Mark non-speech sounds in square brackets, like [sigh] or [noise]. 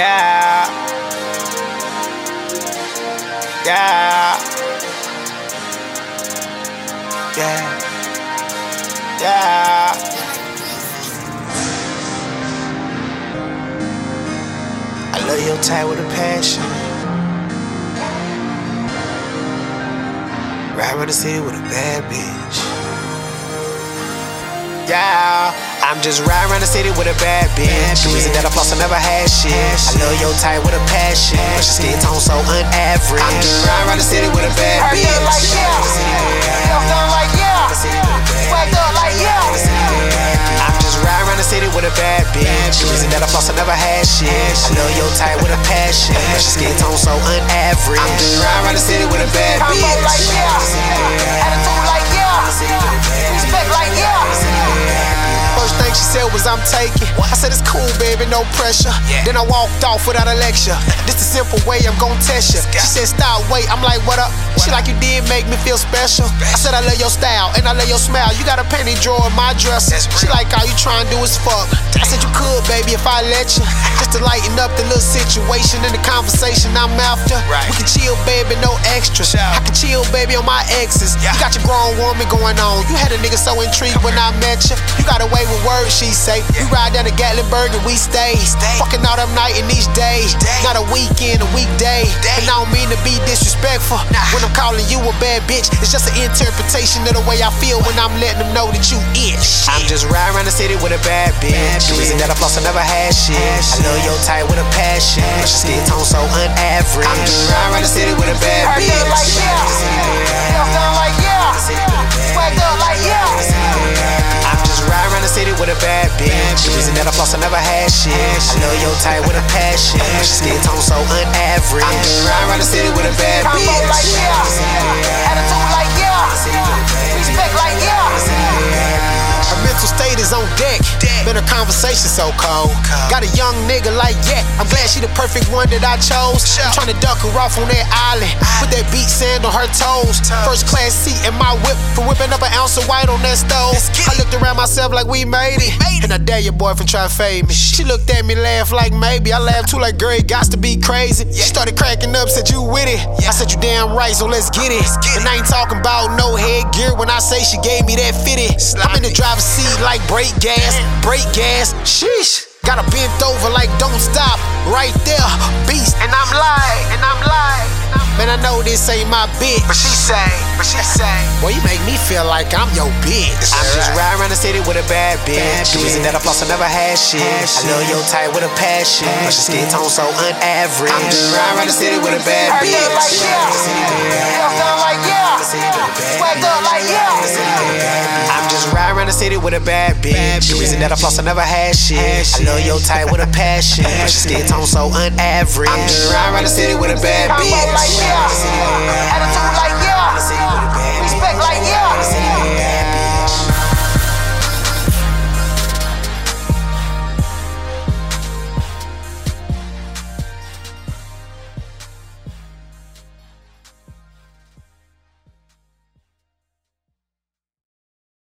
Yeah. Yeah. Yeah. Yeah. I love your type with a passion. Ride around the city with a bad bitch. Yeah, I'm just riding around the city with a bad bitch. The reason that I floss, I never had shit. I love your type with a passion. But your skin tone so unaverage. I'm just riding around the city with a bad bitch. Like yeah. Like yeah. Swagged up like yeah. I'm just riding around the city with a bad bitch. The reason that I floss, I never had shit. I love your type with a passion. But your skin tone so unaverage. I'm just riding around the city with a bad Combo bitch. like yeah. Attitude like yeah. você was I'm taking. I said it's cool, baby, no pressure. Yeah. Then I walked off without a lecture. [laughs] This the simple way I'm gon' test you. She said stop, wait. I'm like, what up? She like you did make me feel special. I said I love your style and I love your smile. You got a penny drawer in my dresser. She like all you trying to do is fuck. I said you could, baby, if I let you. [laughs] Just to lighten up the little situation in the conversation I'm after. Right. We can chill, baby, no extra. I can chill, baby, on my exes. You got your grown woman going on. You had a nigga so intrigued when I met you. You got away with words, she say. We ride down to Gatlinburg and we stay. Fucking all them night and each day. Not a weekend, a weekday. And I don't mean to be disrespectful. When I'm calling you a bad bitch, it's just an interpretation of the way I feel when I'm letting them know that you it. I'm just riding around the city with a bad bitch. The reason that I floss, I never had shit. I love your type with a passion. But your skin tone so unaverage. I'm just riding around the city with a bad bitch. Bitch. That I floss, I never had shit. I love your type with a passion. Skin tone so unaverage. I'm just riding around the city with a bad Combo like bitch. yeah. Attitude like yeah. Respect like yeah. Her mental state is on deck. Her conversation so cold. Got a young nigga like yeah. I'm glad she the perfect one that I chose. I'm trying to duck her off on that island. Put that beat sand on her toes. First class seat in my whip for whipping up an ounce of white on that stove. I looked around myself like we made it. And I dare your boyfriend try to fade me. She looked at me, laughed like maybe. I laughed too like girl, it got to be crazy. She started cracking up, said you with it. I said you damn right, so let's get it. And I ain't talking about no headgear when I say she gave me that fitted. I'm in the driver's seat like brake gas, brake gas. Sheesh. Got her bent over like don't stop, right there, beast. And I'm like, and I'm like, man, I know this ain't my bitch. But she say, but she say, boy, you make me feel like I'm your bitch. I'm just riding around the city with a bad bitch. The reason that I floss, I never had shit. I love your type with a passion. But your skin tone so unaverage. I'm just riding around the city with a bad bitch. like yeah. City with a bad bitch. The reason that I floss, I never had shit. I love your type with a passion. [laughs] But your skin tone so unaverage. I'm around the city with a bad bitch.